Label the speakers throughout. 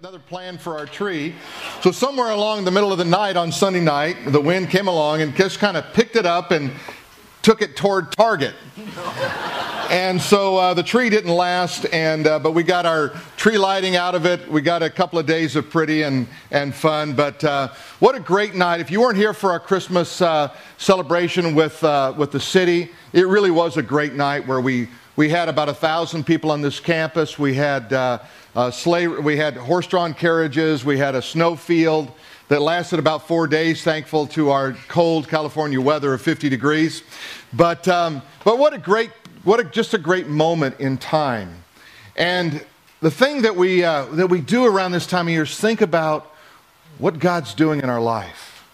Speaker 1: another plan for our tree. So, somewhere along the middle of the night on Sunday night, the wind came along and just kind of picked it up and took it toward Target. and so uh, the tree didn't last, and, uh, but we got our tree lighting out of it. We got a couple of days of pretty and, and fun. But uh, what a great night. If you weren't here for our Christmas uh, celebration with, uh, with the city, it really was a great night where we, we had about a thousand people on this campus. We had uh, sleigh, we had horse-drawn carriages. We had a snow field that lasted about four days, thankful to our cold California weather of 50 degrees. But, um, but what a great, what a, just a great moment in time. And the thing that we, uh, that we do around this time of year is think about what God's doing in our life.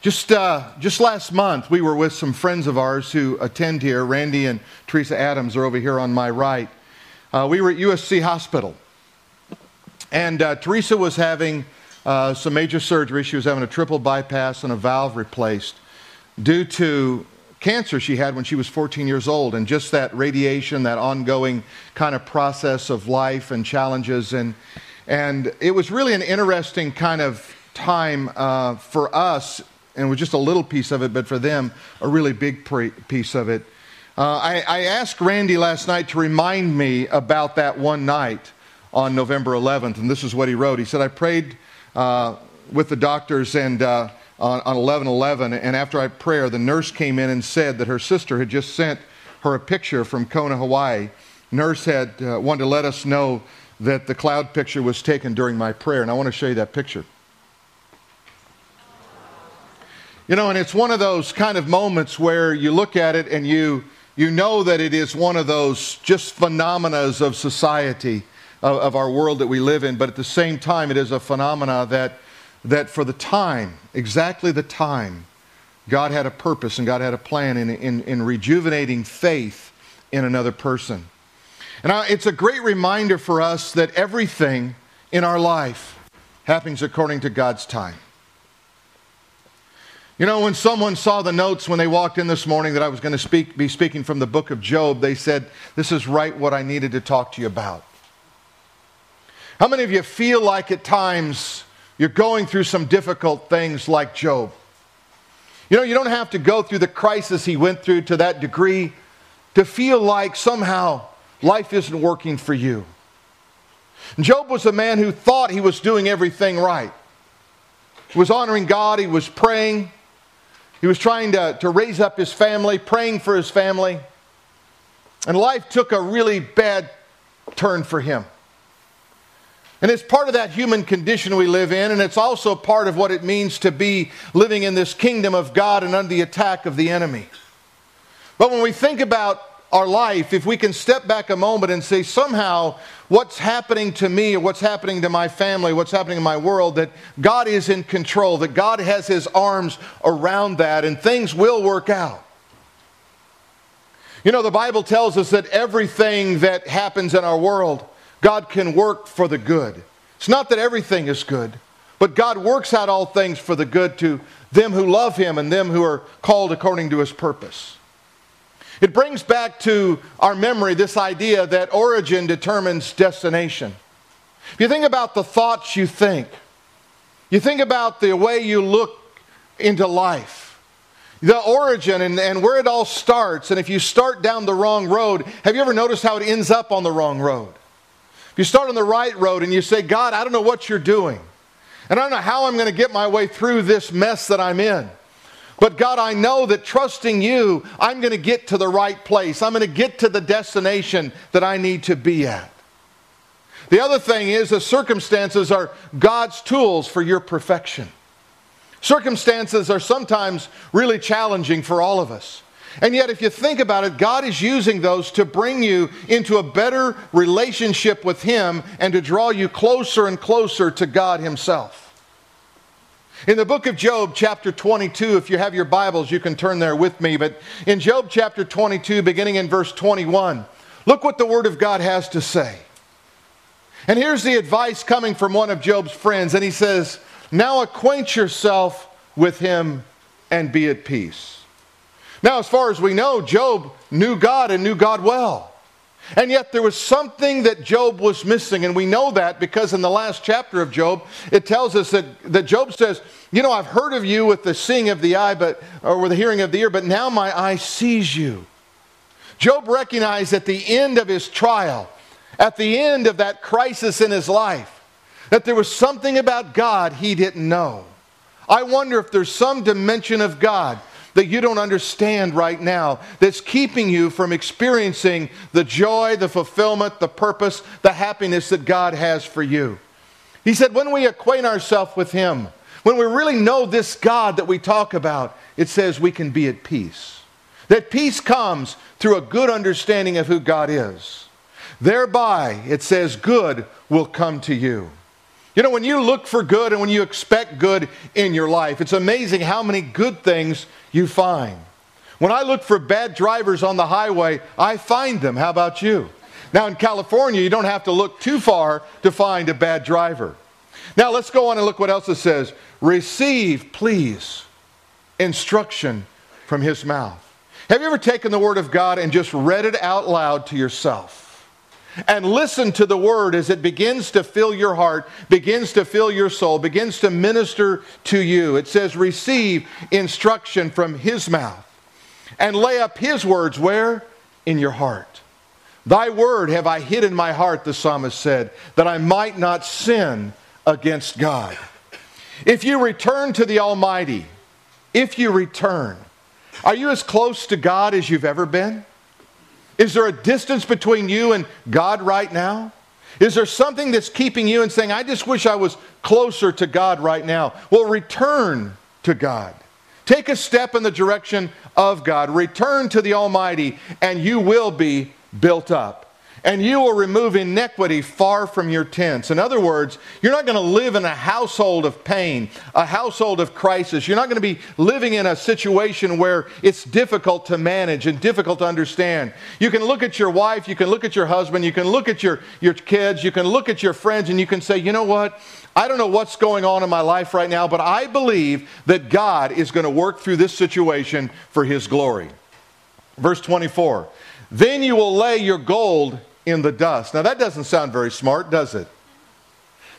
Speaker 1: Just, uh, just last month, we were with some friends of ours who attend here. Randy and Teresa Adams are over here on my right. Uh, we were at USC Hospital, and uh, Teresa was having uh, some major surgery. She was having a triple bypass and a valve replaced due to cancer she had when she was 14 years old, and just that radiation, that ongoing kind of process of life and challenges. And, and it was really an interesting kind of time uh, for us, and it was just a little piece of it, but for them, a really big pre- piece of it. Uh, I, I, asked Randy last night to remind me about that one night on November 11th, and this is what he wrote. He said, I prayed uh, with the doctors and uh, on, on 11 11, and after I prayed, the nurse came in and said that her sister had just sent her a picture from Kona, Hawaii. Nurse had uh, wanted to let us know that the cloud picture was taken during my prayer, and I want to show you that picture. You know, and it's one of those kind of moments where you look at it and you you know that it is one of those just phenomenas of society, of, of, our world that we live in, but at the same time, it is a phenomena that, that for the time, exactly the time, God had a purpose and God had a plan in, in, in rejuvenating faith in another person. And it's a great reminder for us that everything in our life happens according to God's time. You know, when someone saw the notes when they walked in this morning that I was going to speak, be speaking from the book of Job, they said, This is right what I needed to talk to you about. How many of you feel like at times you're going through some difficult things like Job? You know, you don't have to go through the crisis he went through to that degree to feel like somehow life isn't working for you. Job was a man who thought he was doing everything right. He was honoring God, he was praying, he was trying to, to raise up his family, praying for his family. And life took a really bad turn for him. And it's part of that human condition we live in, and it's also part of what it means to be living in this kingdom of God and under the attack of the enemy. But when we think about our life, if we can step back a moment and say, somehow, what's happening to me or what's happening to my family, what's happening in my world, that God is in control, that God has his arms around that, and things will work out. You know, the Bible tells us that everything that happens in our world, God can work for the good. It's not that everything is good, but God works out all things for the good to them who love him and them who are called according to his purpose. It brings back to our memory this idea that origin determines destination. If you think about the thoughts you think, you think about the way you look into life, the origin and, and where it all starts. And if you start down the wrong road, have you ever noticed how it ends up on the wrong road? If you start on the right road and you say, God, I don't know what you're doing, and I don't know how I'm going to get my way through this mess that I'm in. But God, I know that trusting you, I'm going to get to the right place. I'm going to get to the destination that I need to be at. The other thing is the circumstances are God's tools for your perfection. Circumstances are sometimes really challenging for all of us. And yet, if you think about it, God is using those to bring you into a better relationship with Him and to draw you closer and closer to God Himself. In the book of Job, chapter 22, if you have your Bibles, you can turn there with me. But in Job chapter 22, beginning in verse 21, look what the Word of God has to say. And here's the advice coming from one of Job's friends. And he says, Now acquaint yourself with him and be at peace. Now, as far as we know, Job knew God and knew God well. And yet there was something that Job was missing. And we know that because in the last chapter of Job, it tells us that, that Job says, You know, I've heard of you with the seeing of the eye, but, or with the hearing of the ear, but now my eye sees you. Job recognized at the end of his trial, at the end of that crisis in his life, that there was something about God he didn't know. I wonder if there's some dimension of God that you don't understand right now that's keeping you from experiencing the joy, the fulfillment, the purpose, the happiness that God has for you. He said, when we acquaint ourselves with Him, when we really know this God that we talk about, it says we can be at peace. That peace comes through a good understanding of who God is. Thereby, it says, good will come to you. You know, when you look for good and when you expect good in your life, it's amazing how many good things you find. When I look for bad drivers on the highway, I find them. How about you? Now, in California, you don't have to look too far to find a bad driver. Now, let's go on and look what else it says. Receive, please, instruction from his mouth. Have you ever taken the Word of God and just read it out loud to yourself? And listen to the word as it begins to fill your heart, begins to fill your soul, begins to minister to you. It says, receive instruction from his mouth and lay up his words where? In your heart. Thy word have I hid in my heart, the psalmist said, that I might not sin against God. If you return to the Almighty, if you return, are you as close to God as you've ever been? Is there a distance between you and God right now? Is there something that's keeping you and saying, I just wish I was closer to God right now? Well, return to God. Take a step in the direction of God. Return to the Almighty, and you will be built up and you will remove iniquity far from your tents. In other words, you're not going to live in a household of pain, a household of crisis. You're not going to be living in a situation where it's difficult to manage and difficult to understand. You can look at your wife, you can look at your husband, you can look at your, your kids, you can look at your friends, and you can say, you know what? I don't know what's going on in my life right now, but I believe that God is going to work through this situation for His glory. Verse 24 Then you will lay your gold in the dust. Now, that doesn't sound very smart, does it?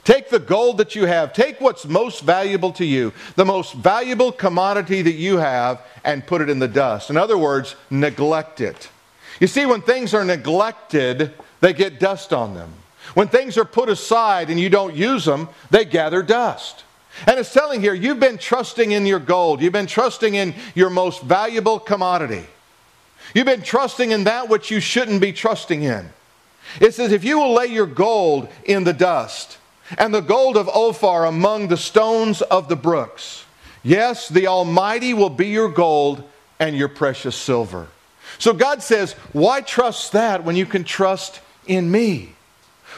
Speaker 1: Take the gold that you have, take what's most valuable to you, the most valuable commodity that you have, and put it in the dust. In other words, neglect it. You see, when things are neglected, they get dust on them. When things are put aside and you don't use them, they gather dust. And it's telling here, you've been trusting in your gold, you've been trusting in your most valuable commodity. You've been trusting in that which you shouldn't be trusting in. It says, If you will lay your gold in the dust, and the gold of Ophir among the stones of the brooks, yes, the Almighty will be your gold and your precious silver. So God says, Why trust that when you can trust in me?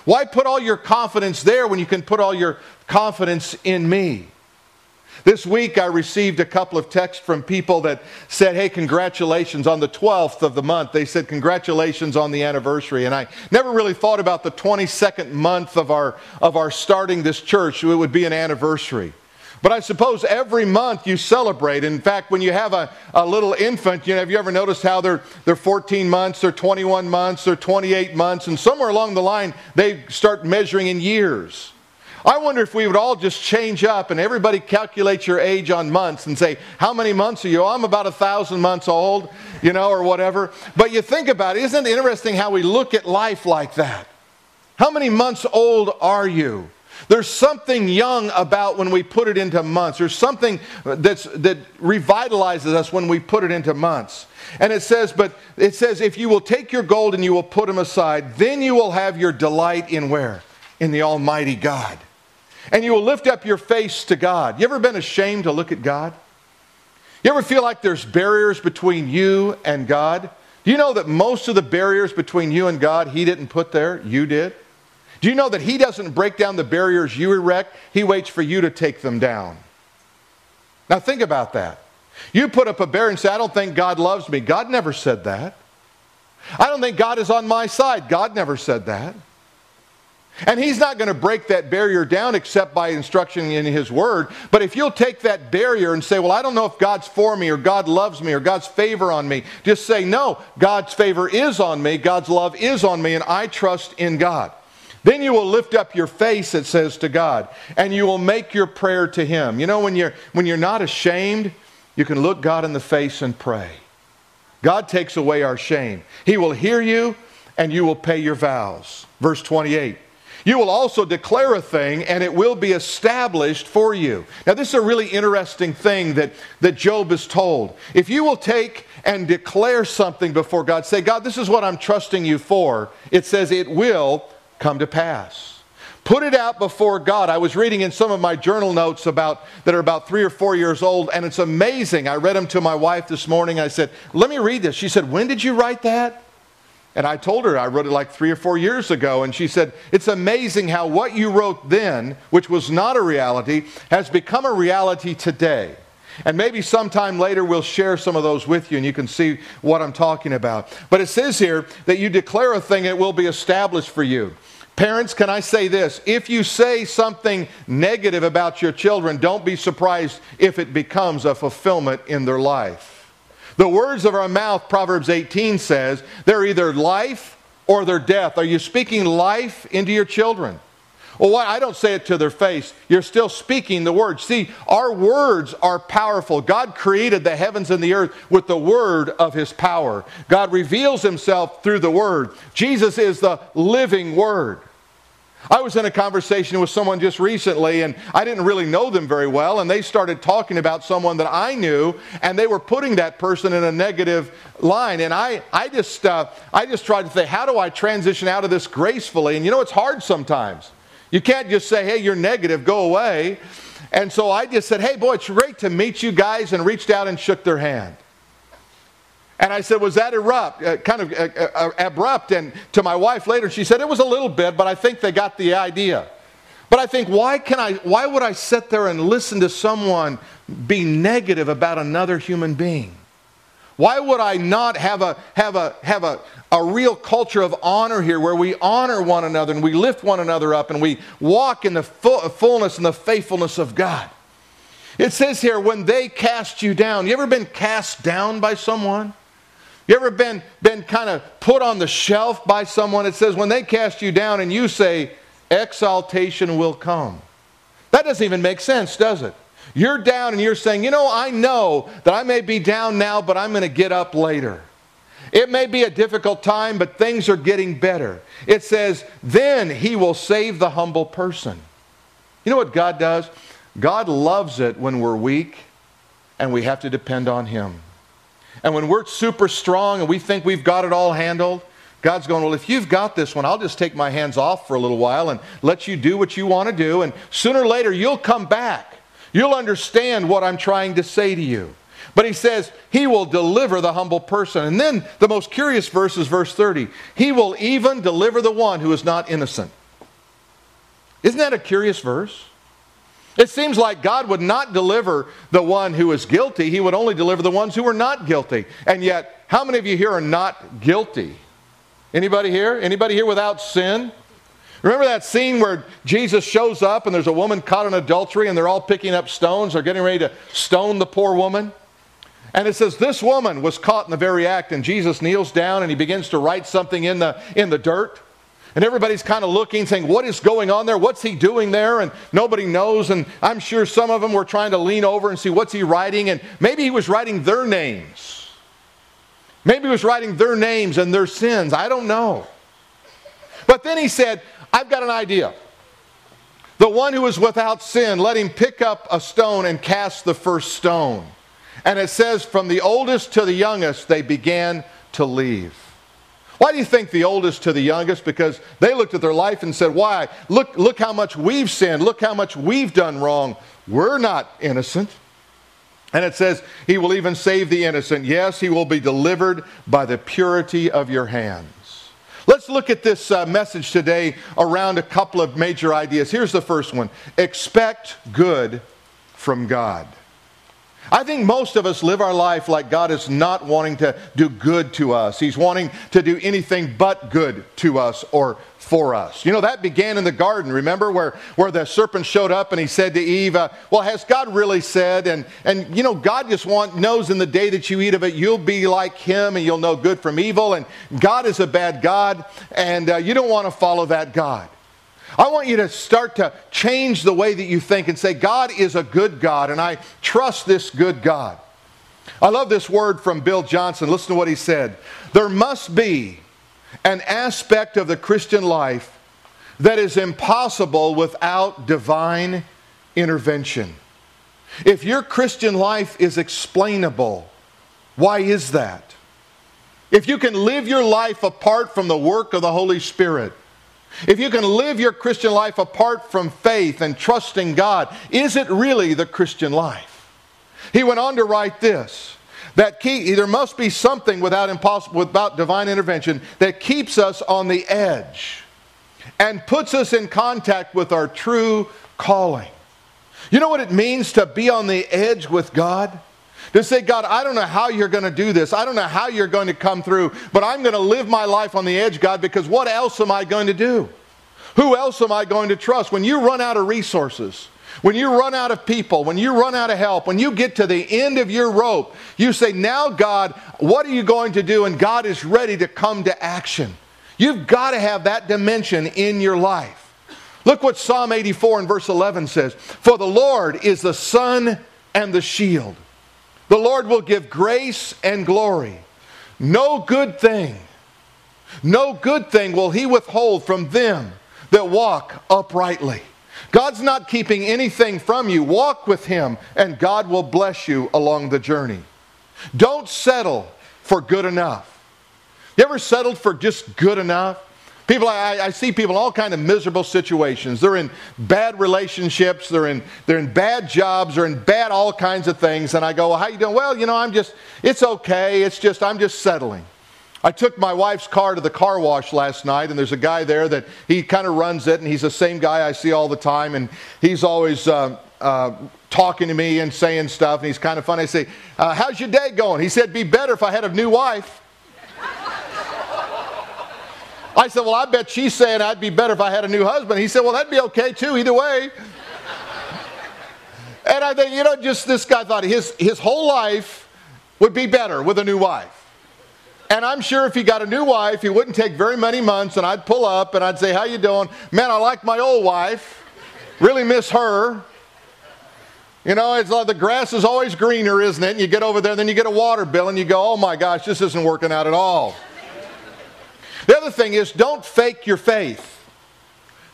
Speaker 1: Why put all your confidence there when you can put all your confidence in me? This week, I received a couple of texts from people that said, Hey, congratulations on the 12th of the month. They said, Congratulations on the anniversary. And I never really thought about the 22nd month of our, of our starting this church. It would be an anniversary. But I suppose every month you celebrate. In fact, when you have a, a little infant, you know, have you ever noticed how they're, they're 14 months, they're 21 months, they're 28 months, and somewhere along the line they start measuring in years. I wonder if we would all just change up and everybody calculate your age on months and say, How many months are you? Oh, I'm about a thousand months old, you know, or whatever. But you think about it, isn't it interesting how we look at life like that? How many months old are you? There's something young about when we put it into months. There's something that's, that revitalizes us when we put it into months. And it says, but it says, if you will take your gold and you will put them aside, then you will have your delight in where? In the Almighty God and you will lift up your face to God. You ever been ashamed to look at God? You ever feel like there's barriers between you and God? Do you know that most of the barriers between you and God He didn't put there? You did. Do you know that He doesn't break down the barriers you erect? He waits for you to take them down. Now think about that. You put up a barrier and say, I don't think God loves me. God never said that. I don't think God is on my side. God never said that. And he's not going to break that barrier down except by instruction in his word. But if you'll take that barrier and say, Well, I don't know if God's for me or God loves me or God's favor on me, just say, No, God's favor is on me, God's love is on me, and I trust in God. Then you will lift up your face, it says to God, and you will make your prayer to Him. You know, when you're, when you're not ashamed, you can look God in the face and pray. God takes away our shame. He will hear you, and you will pay your vows. Verse 28. You will also declare a thing, and it will be established for you. Now, this is a really interesting thing that, that Job is told. If you will take and declare something before God, say, God, this is what I'm trusting you for, it says it will come to pass. Put it out before God. I was reading in some of my journal notes about that are about three or four years old, and it's amazing. I read them to my wife this morning. I said, Let me read this. She said, When did you write that? And I told her I wrote it like three or four years ago, and she said, It's amazing how what you wrote then, which was not a reality, has become a reality today. And maybe sometime later we'll share some of those with you and you can see what I'm talking about. But it says here that you declare a thing, it will be established for you. Parents, can I say this? If you say something negative about your children, don't be surprised if it becomes a fulfillment in their life. The words of our mouth, Proverbs 18 says, they're either life or they're death. Are you speaking life into your children? Well, why? I don't say it to their face. You're still speaking the word. See, our words are powerful. God created the heavens and the earth with the word of his power. God reveals himself through the word. Jesus is the living word. I was in a conversation with someone just recently, and I didn't really know them very well, and they started talking about someone that I knew, and they were putting that person in a negative line. And I, I, just, uh, I just tried to say, how do I transition out of this gracefully? And you know, it's hard sometimes. You can't just say, hey, you're negative, go away. And so I just said, hey, boy, it's great to meet you guys, and reached out and shook their hand. And I said, Was that erupt, uh, kind of uh, uh, uh, abrupt? And to my wife later, she said, It was a little bit, but I think they got the idea. But I think, why, can I, why would I sit there and listen to someone be negative about another human being? Why would I not have a, have a, have a, a real culture of honor here where we honor one another and we lift one another up and we walk in the fullness and the faithfulness of God? It says here, when they cast you down, you ever been cast down by someone? You ever been, been kind of put on the shelf by someone? It says, when they cast you down and you say, exaltation will come. That doesn't even make sense, does it? You're down and you're saying, you know, I know that I may be down now, but I'm going to get up later. It may be a difficult time, but things are getting better. It says, then he will save the humble person. You know what God does? God loves it when we're weak and we have to depend on him. And when we're super strong and we think we've got it all handled, God's going, Well, if you've got this one, I'll just take my hands off for a little while and let you do what you want to do. And sooner or later, you'll come back. You'll understand what I'm trying to say to you. But he says, He will deliver the humble person. And then the most curious verse is verse 30. He will even deliver the one who is not innocent. Isn't that a curious verse? It seems like God would not deliver the one who is guilty, He would only deliver the ones who are not guilty. And yet, how many of you here are not guilty? Anybody here? Anybody here without sin? Remember that scene where Jesus shows up and there's a woman caught in adultery and they're all picking up stones, they're getting ready to stone the poor woman? And it says this woman was caught in the very act, and Jesus kneels down and he begins to write something in the, in the dirt. And everybody's kind of looking, saying, What is going on there? What's he doing there? And nobody knows. And I'm sure some of them were trying to lean over and see what's he writing. And maybe he was writing their names. Maybe he was writing their names and their sins. I don't know. But then he said, I've got an idea. The one who is without sin, let him pick up a stone and cast the first stone. And it says, from the oldest to the youngest, they began to leave. Why do you think the oldest to the youngest? Because they looked at their life and said, Why? Look, look how much we've sinned. Look how much we've done wrong. We're not innocent. And it says, He will even save the innocent. Yes, He will be delivered by the purity of your hands. Let's look at this uh, message today around a couple of major ideas. Here's the first one expect good from God. I think most of us live our life like God is not wanting to do good to us. He's wanting to do anything but good to us or for us. You know, that began in the garden, remember, where, where the serpent showed up and he said to Eve, uh, Well, has God really said? And, and you know, God just want, knows in the day that you eat of it, you'll be like him and you'll know good from evil. And God is a bad God, and uh, you don't want to follow that God. I want you to start to change the way that you think and say, God is a good God, and I trust this good God. I love this word from Bill Johnson. Listen to what he said. There must be an aspect of the Christian life that is impossible without divine intervention. If your Christian life is explainable, why is that? If you can live your life apart from the work of the Holy Spirit, if you can live your Christian life apart from faith and trusting God, is it really the Christian life? He went on to write this that key, there must be something without, impossible, without divine intervention that keeps us on the edge and puts us in contact with our true calling. You know what it means to be on the edge with God? To say, God, I don't know how you're going to do this. I don't know how you're going to come through, but I'm going to live my life on the edge, God, because what else am I going to do? Who else am I going to trust? When you run out of resources, when you run out of people, when you run out of help, when you get to the end of your rope, you say, Now, God, what are you going to do? And God is ready to come to action. You've got to have that dimension in your life. Look what Psalm 84 and verse 11 says For the Lord is the sun and the shield. The Lord will give grace and glory. No good thing, no good thing will he withhold from them that walk uprightly. God's not keeping anything from you. Walk with Him, and God will bless you along the journey. Don't settle for good enough. You ever settled for just good enough? People, I, I, see people in all kind of miserable situations. They're in bad relationships. They're in, they're in bad jobs. They're in bad all kinds of things. And I go, well, how you doing? Well, you know, I'm just, it's okay. It's just, I'm just settling. I took my wife's car to the car wash last night, and there's a guy there that he kind of runs it, and he's the same guy I see all the time, and he's always uh, uh, talking to me and saying stuff, and he's kind of funny. I say, uh, How's your day going? He said, Be better if I had a new wife. I said, Well, I bet she's saying I'd be better if I had a new husband. He said, Well, that'd be okay too, either way. and I think, you know, just this guy thought his, his whole life would be better with a new wife. And I'm sure if he got a new wife, he wouldn't take very many months, and I'd pull up and I'd say, How you doing? Man, I like my old wife. Really miss her. You know, it's like the grass is always greener, isn't it? And you get over there, then you get a water bill, and you go, Oh my gosh, this isn't working out at all. The other thing is, don't fake your faith.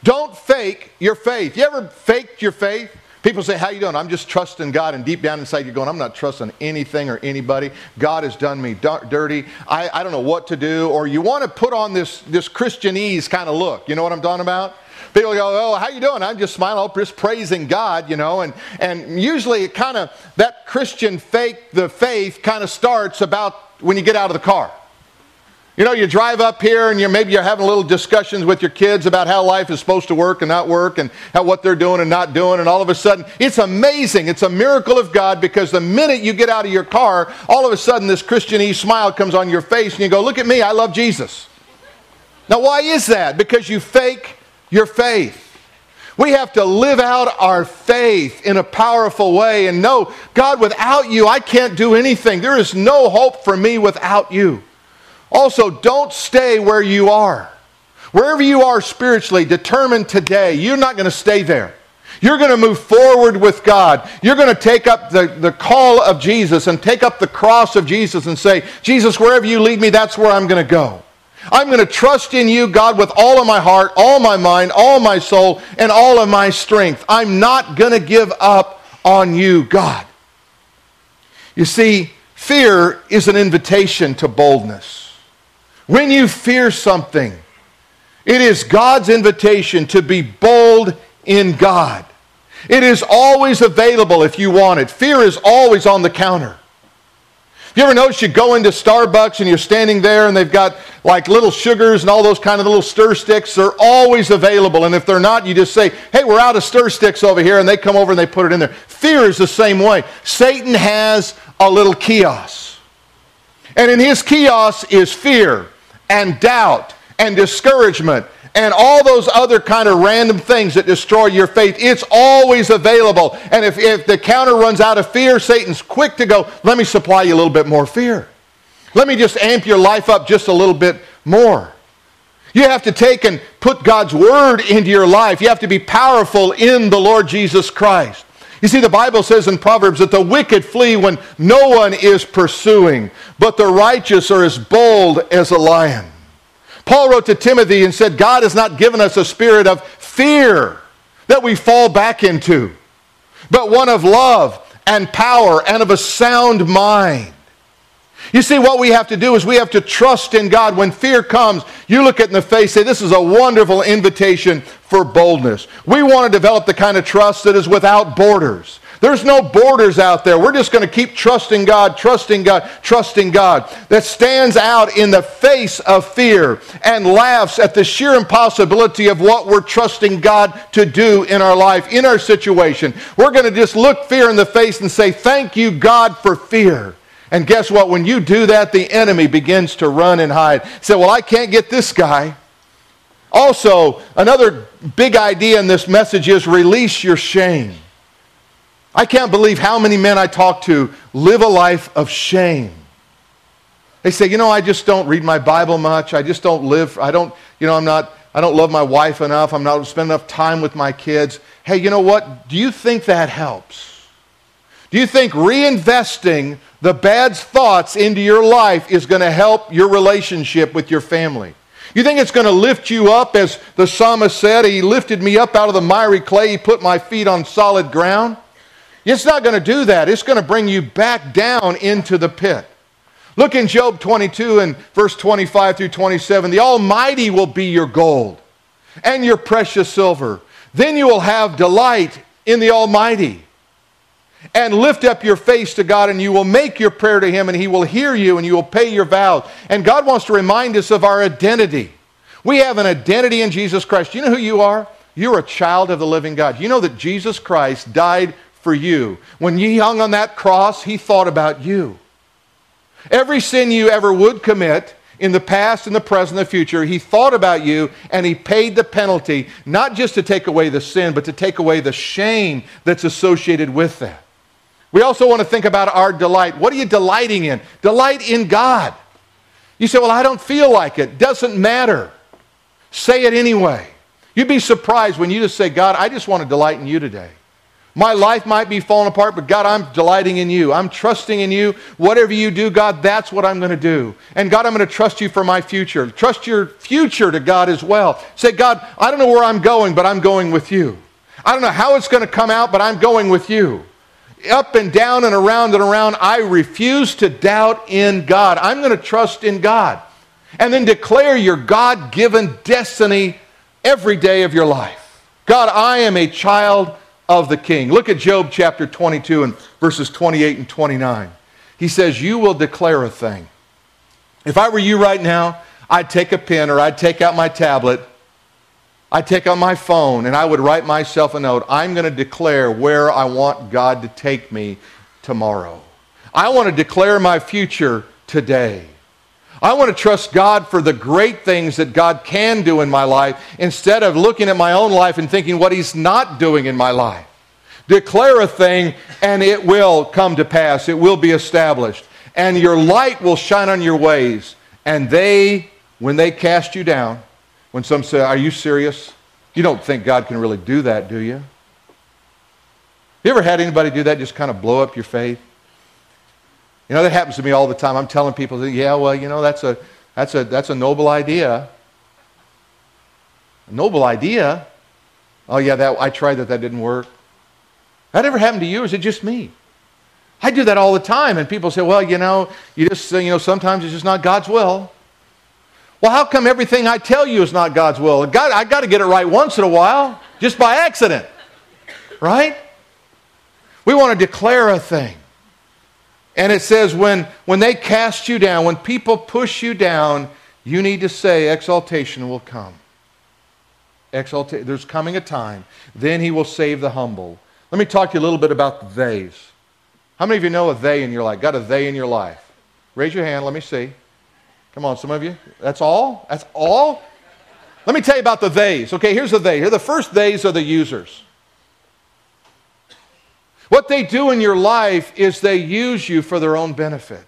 Speaker 1: Don't fake your faith. You ever faked your faith? People say, How you doing? I'm just trusting God. And deep down inside, you're going, I'm not trusting anything or anybody. God has done me dirty. I, I don't know what to do. Or you want to put on this, this Christianese kind of look. You know what I'm talking about? People go, oh, how you doing? I'm just smiling, I'm just praising God, you know. And, and usually it kind of, that Christian fake, the faith kind of starts about when you get out of the car. You know, you drive up here and you're, maybe you're having little discussions with your kids about how life is supposed to work and not work and how, what they're doing and not doing. And all of a sudden, it's amazing. It's a miracle of God because the minute you get out of your car, all of a sudden this Christianese smile comes on your face and you go, Look at me, I love Jesus. Now, why is that? Because you fake your faith. We have to live out our faith in a powerful way and know, God, without you, I can't do anything. There is no hope for me without you. Also, don't stay where you are. Wherever you are spiritually, determine today, you're not going to stay there. You're going to move forward with God. You're going to take up the, the call of Jesus and take up the cross of Jesus and say, Jesus, wherever you lead me, that's where I'm going to go. I'm going to trust in you, God, with all of my heart, all my mind, all my soul, and all of my strength. I'm not going to give up on you, God. You see, fear is an invitation to boldness. When you fear something, it is God's invitation to be bold in God. It is always available if you want it. Fear is always on the counter. You ever notice you go into Starbucks and you're standing there and they've got like little sugars and all those kind of little stir sticks? They're always available. And if they're not, you just say, hey, we're out of stir sticks over here. And they come over and they put it in there. Fear is the same way. Satan has a little kiosk. And in his kiosk is fear and doubt and discouragement and all those other kind of random things that destroy your faith. It's always available. And if, if the counter runs out of fear, Satan's quick to go, let me supply you a little bit more fear. Let me just amp your life up just a little bit more. You have to take and put God's word into your life. You have to be powerful in the Lord Jesus Christ. You see, the Bible says in Proverbs that the wicked flee when no one is pursuing, but the righteous are as bold as a lion. Paul wrote to Timothy and said, God has not given us a spirit of fear that we fall back into, but one of love and power and of a sound mind. You see, what we have to do is we have to trust in God. When fear comes, you look it in the face, say, This is a wonderful invitation for boldness. We want to develop the kind of trust that is without borders. There's no borders out there. We're just going to keep trusting God, trusting God, trusting God. That stands out in the face of fear and laughs at the sheer impossibility of what we're trusting God to do in our life, in our situation. We're going to just look fear in the face and say, Thank you, God, for fear. And guess what? When you do that, the enemy begins to run and hide. Say, well, I can't get this guy. Also, another big idea in this message is release your shame. I can't believe how many men I talk to live a life of shame. They say, you know, I just don't read my Bible much. I just don't live, I don't, you know, I'm not, I don't love my wife enough. I'm not spending enough time with my kids. Hey, you know what? Do you think that helps? Do you think reinvesting the bad thoughts into your life is going to help your relationship with your family? You think it's going to lift you up, as the psalmist said, He lifted me up out of the miry clay, He put my feet on solid ground? It's not going to do that. It's going to bring you back down into the pit. Look in Job 22 and verse 25 through 27. The Almighty will be your gold and your precious silver. Then you will have delight in the Almighty. And lift up your face to God, and you will make your prayer to Him, and He will hear you, and you will pay your vows. And God wants to remind us of our identity. We have an identity in Jesus Christ. You know who you are? You're a child of the living God. You know that Jesus Christ died for you. When he hung on that cross, he thought about you. Every sin you ever would commit in the past, in the present, in the future, he thought about you and he paid the penalty, not just to take away the sin, but to take away the shame that's associated with that. We also want to think about our delight. What are you delighting in? Delight in God. You say, Well, I don't feel like it. Doesn't matter. Say it anyway. You'd be surprised when you just say, God, I just want to delight in you today. My life might be falling apart, but God, I'm delighting in you. I'm trusting in you. Whatever you do, God, that's what I'm going to do. And God, I'm going to trust you for my future. Trust your future to God as well. Say, God, I don't know where I'm going, but I'm going with you. I don't know how it's going to come out, but I'm going with you. Up and down and around and around, I refuse to doubt in God. I'm going to trust in God. And then declare your God given destiny every day of your life. God, I am a child of the king. Look at Job chapter 22 and verses 28 and 29. He says, You will declare a thing. If I were you right now, I'd take a pen or I'd take out my tablet, I'd take out my phone, and I would write myself a note. I'm going to declare where I want God to take me tomorrow. I want to declare my future today. I want to trust God for the great things that God can do in my life instead of looking at my own life and thinking what He's not doing in my life. Declare a thing and it will come to pass, it will be established. And your light will shine on your ways. And they, when they cast you down, when some say, Are you serious? You don't think God can really do that, do you? You ever had anybody do that, just kind of blow up your faith? You know, that happens to me all the time. I'm telling people, yeah, well, you know, that's a, that's a, that's a noble idea. A noble idea? Oh, yeah, that, I tried that. That didn't work. That ever happened to you, or is it just me? I do that all the time, and people say, well, you know, you just, you know, sometimes it's just not God's will. Well, how come everything I tell you is not God's will? God, I got to get it right once in a while, just by accident. Right? We want to declare a thing. And it says, when, when they cast you down, when people push you down, you need to say, exaltation will come. Exalta- There's coming a time. Then he will save the humble. Let me talk to you a little bit about the theys. How many of you know a they in your life? Got a they in your life? Raise your hand. Let me see. Come on, some of you. That's all? That's all? Let me tell you about the theys. Okay, here's the they. Here, the first theys are the users. What they do in your life is they use you for their own benefit.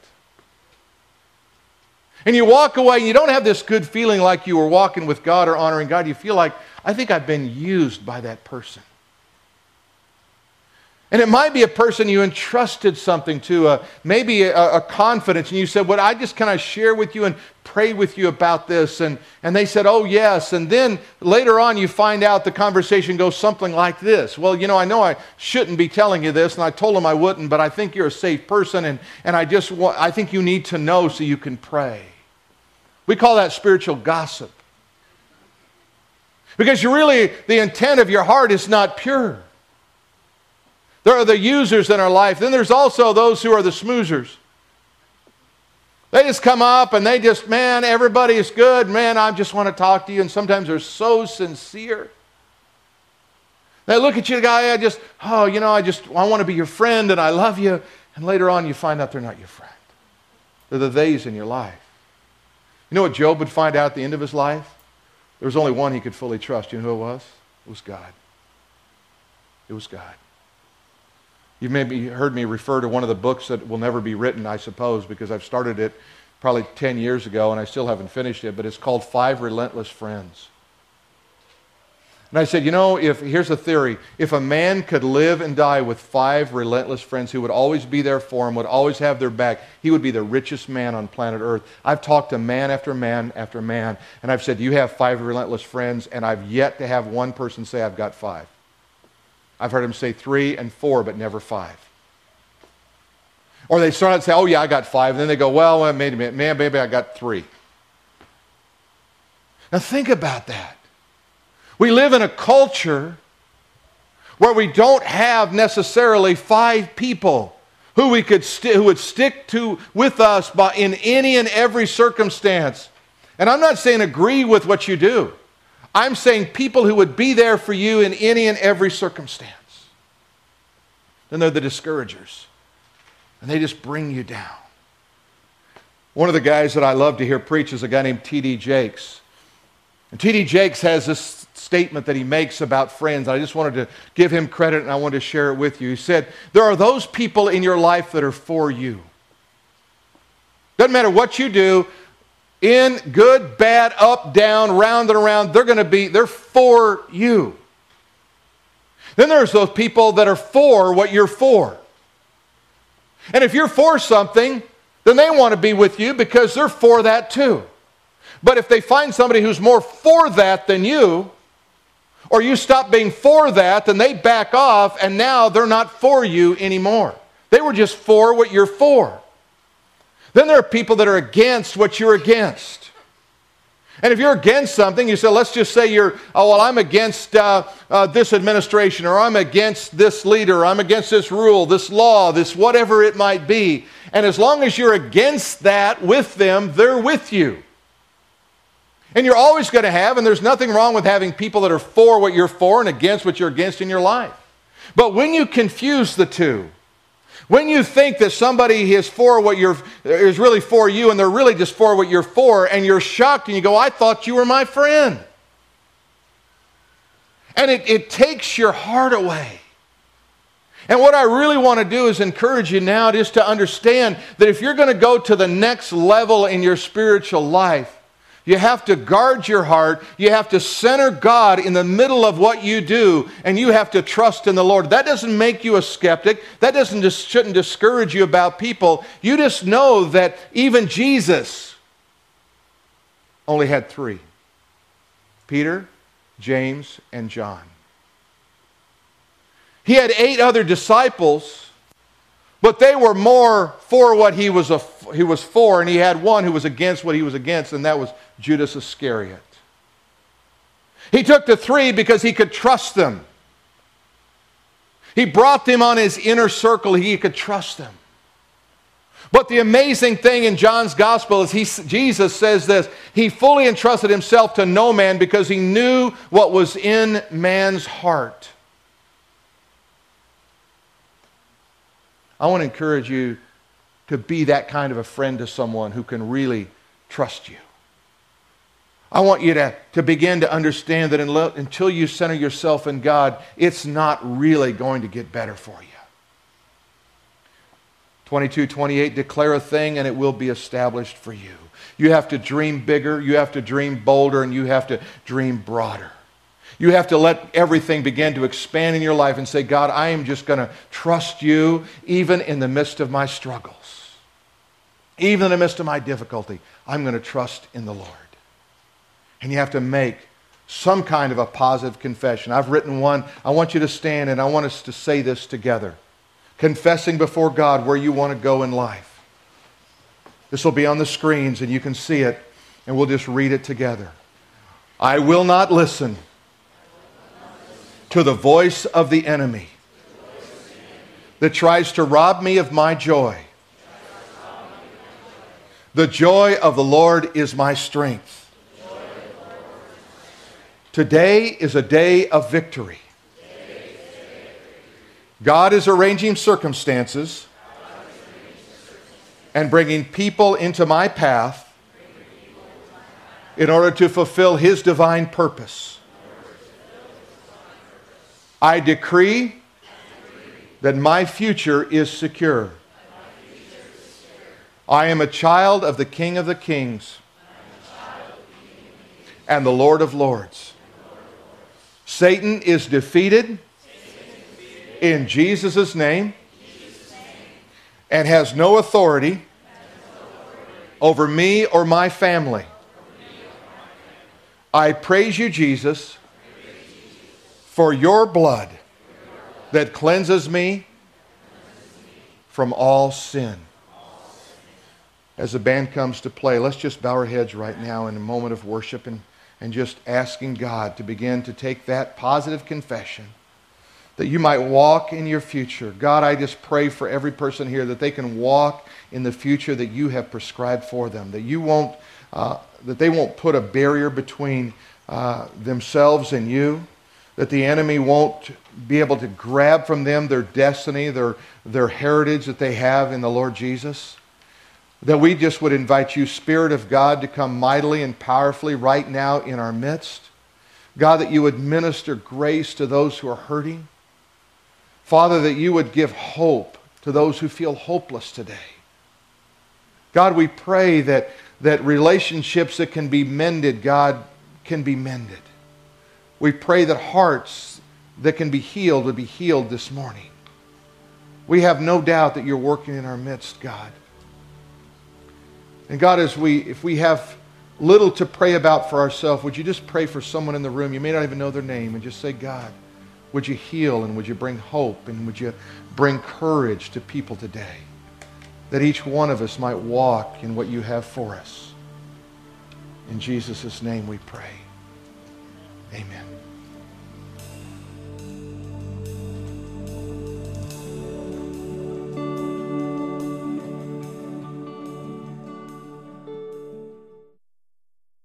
Speaker 1: And you walk away and you don't have this good feeling like you were walking with God or honoring God. You feel like, I think I've been used by that person. And it might be a person you entrusted something to, uh, maybe a, a, confidence, and you said, Well, I just kind of share with you and pray with you about this. And, and they said, Oh, yes. And then later on, you find out the conversation goes something like this Well, you know, I know I shouldn't be telling you this, and I told them I wouldn't, but I think you're a safe person, and, and I just want, I think you need to know so you can pray. We call that spiritual gossip. Because you really, the intent of your heart is not pure. There are the users in our life. Then there's also those who are the smoozers. They just come up and they just, man, everybody is good. Man, I just want to talk to you. And sometimes they're so sincere. They look at you, guy, I just, oh, you know, I just, I want to be your friend and I love you. And later on, you find out they're not your friend. They're the theys in your life. You know what Job would find out at the end of his life? There was only one he could fully trust. You know who it was? It was God. It was God. You've maybe heard me refer to one of the books that will never be written, I suppose, because I've started it probably 10 years ago and I still haven't finished it, but it's called Five Relentless Friends. And I said, you know, if here's a theory. If a man could live and die with five relentless friends who would always be there for him, would always have their back, he would be the richest man on planet Earth. I've talked to man after man after man, and I've said, You have five relentless friends, and I've yet to have one person say, I've got five. I've heard them say three and four, but never five. Or they start out and say, oh, yeah, I got five. And then they go, well, maybe, man, maybe I got three. Now think about that. We live in a culture where we don't have necessarily five people who, we could st- who would stick to with us by, in any and every circumstance. And I'm not saying agree with what you do. I'm saying people who would be there for you in any and every circumstance. Then they're the discouragers, and they just bring you down. One of the guys that I love to hear preach is a guy named T.D. Jakes. And T.D. Jakes has this statement that he makes about friends. I just wanted to give him credit and I wanted to share it with you. He said, There are those people in your life that are for you. Doesn't matter what you do, in, good, bad, up, down, round and around, they're going to be, they're for you. Then there's those people that are for what you're for. And if you're for something, then they want to be with you because they're for that too. But if they find somebody who's more for that than you, or you stop being for that, then they back off and now they're not for you anymore. They were just for what you're for. Then there are people that are against what you're against. And if you're against something, you say, let's just say you're, oh, well, I'm against uh, uh, this administration, or I'm against this leader, or I'm against this rule, this law, this whatever it might be. And as long as you're against that with them, they're with you. And you're always going to have, and there's nothing wrong with having people that are for what you're for and against what you're against in your life. But when you confuse the two, when you think that somebody is for what you're is really for you and they're really just for what you're for, and you're shocked and you go, I thought you were my friend. And it, it takes your heart away. And what I really want to do is encourage you now just to understand that if you're going to go to the next level in your spiritual life, you have to guard your heart. You have to center God in the middle of what you do, and you have to trust in the Lord. That doesn't make you a skeptic. That doesn't just, shouldn't discourage you about people. You just know that even Jesus only had three Peter, James, and John. He had eight other disciples, but they were more for what he was, a, he was for, and he had one who was against what he was against, and that was Judas Iscariot. He took the three because he could trust them. He brought them on his inner circle, he could trust them. But the amazing thing in John's gospel is he, Jesus says this He fully entrusted himself to no man because he knew what was in man's heart. I want to encourage you to be that kind of a friend to someone who can really trust you. I want you to, to begin to understand that until you center yourself in God, it's not really going to get better for you. 22, 28, declare a thing and it will be established for you. You have to dream bigger, you have to dream bolder, and you have to dream broader. You have to let everything begin to expand in your life and say, God, I am just going to trust you even in the midst of my struggles. Even in the midst of my difficulty, I'm going to trust in the Lord. And you have to make some kind of a positive confession. I've written one. I want you to stand and I want us to say this together confessing before God where you want to go in life. This will be on the screens and you can see it, and we'll just read it together. I will not listen to the voice of the enemy that tries to rob me of my joy. The joy of the Lord is my strength. Today is a day of victory. God is arranging circumstances and bringing people into my path in order to fulfill His divine purpose. I decree that my future is secure. I am a child of the King of the Kings and the Lord of Lords. Satan is defeated in Jesus' name and has no authority over me or my family. I praise you, Jesus, for your blood that cleanses me from all sin. As the band comes to play, let's just bow our heads right now in a moment of worship and, and just asking God to begin to take that positive confession that you might walk in your future. God, I just pray for every person here that they can walk in the future that you have prescribed for them, that you won't, uh, that they won't put a barrier between uh, themselves and you, that the enemy won't be able to grab from them their destiny, their, their heritage that they have in the Lord Jesus. That we just would invite you, Spirit of God, to come mightily and powerfully right now in our midst. God, that you would minister grace to those who are hurting. Father, that you would give hope to those who feel hopeless today. God, we pray that, that relationships that can be mended, God, can be mended. We pray that hearts that can be healed would be healed this morning. We have no doubt that you're working in our midst, God. And God, as we, if we have little to pray about for ourselves, would you just pray for someone in the room? You may not even know their name, and just say, God, would you heal and would you bring hope and would you bring courage to people today? That each one of us might walk in what you have for us. In Jesus' name we pray. Amen.